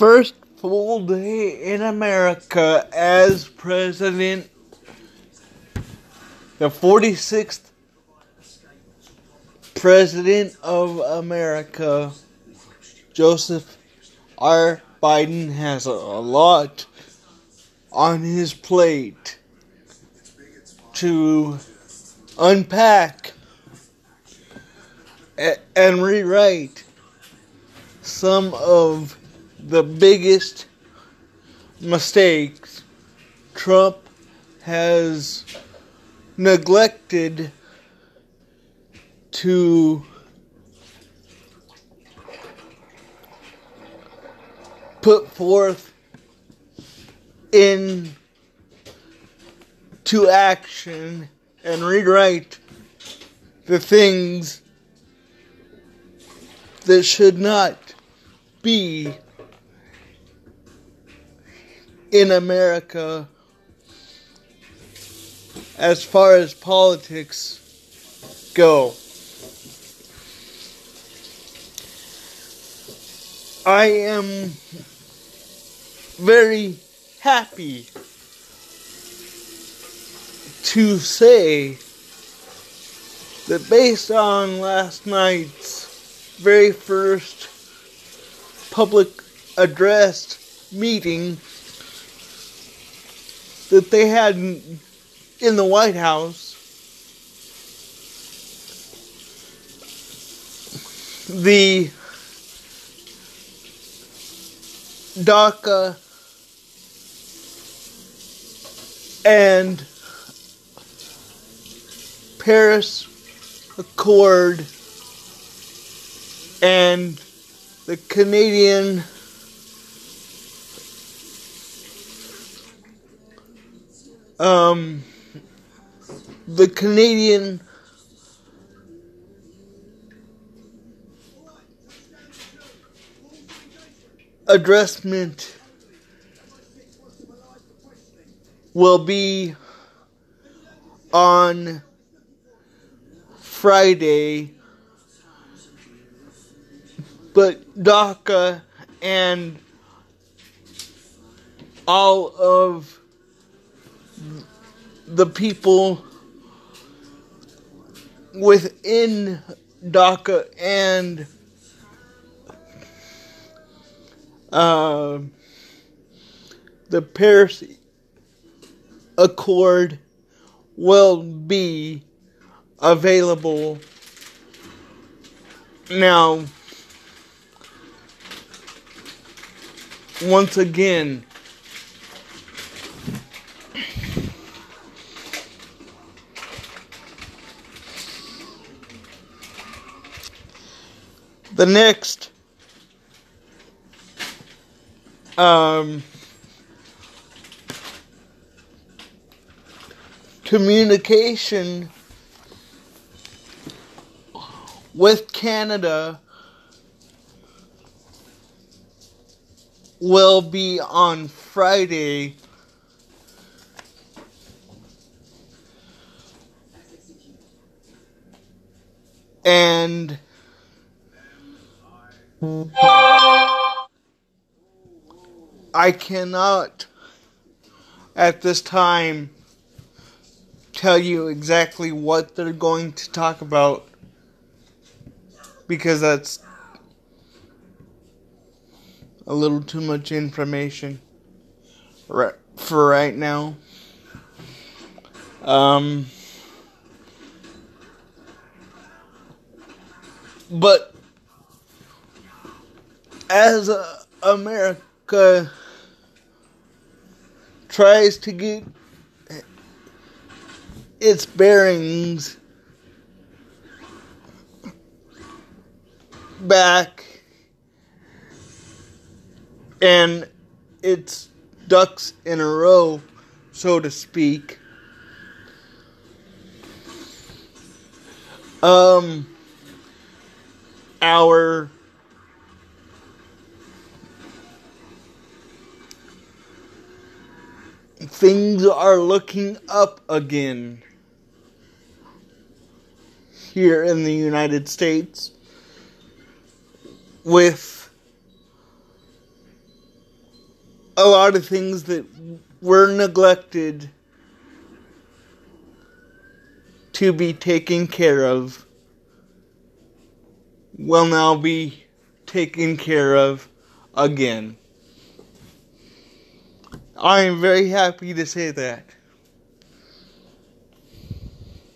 first full day in America as president, the 46th president of America, Joseph R. Biden, has a lot on his plate to unpack and rewrite some of the biggest mistakes Trump has neglected to put forth in to action and rewrite the things that should not be in America as far as politics go. I am very happy to say that based on last night's very first public address meeting that they had in the White House, the DACA and Paris Accord and the Canadian um the Canadian addressment will be on Friday, but DACA and all of the people within DACA and uh, the Paris Accord will be available now. Once again, the next um, communication with Canada will be on Friday. And I cannot at this time tell you exactly what they're going to talk about because that's a little too much information for right now. Um, but as America tries to get its bearings back and its ducks in a row, so to speak. Um, our things are looking up again here in the United States with a lot of things that were neglected to be taken care of will now be taken care of again. I am very happy to say that.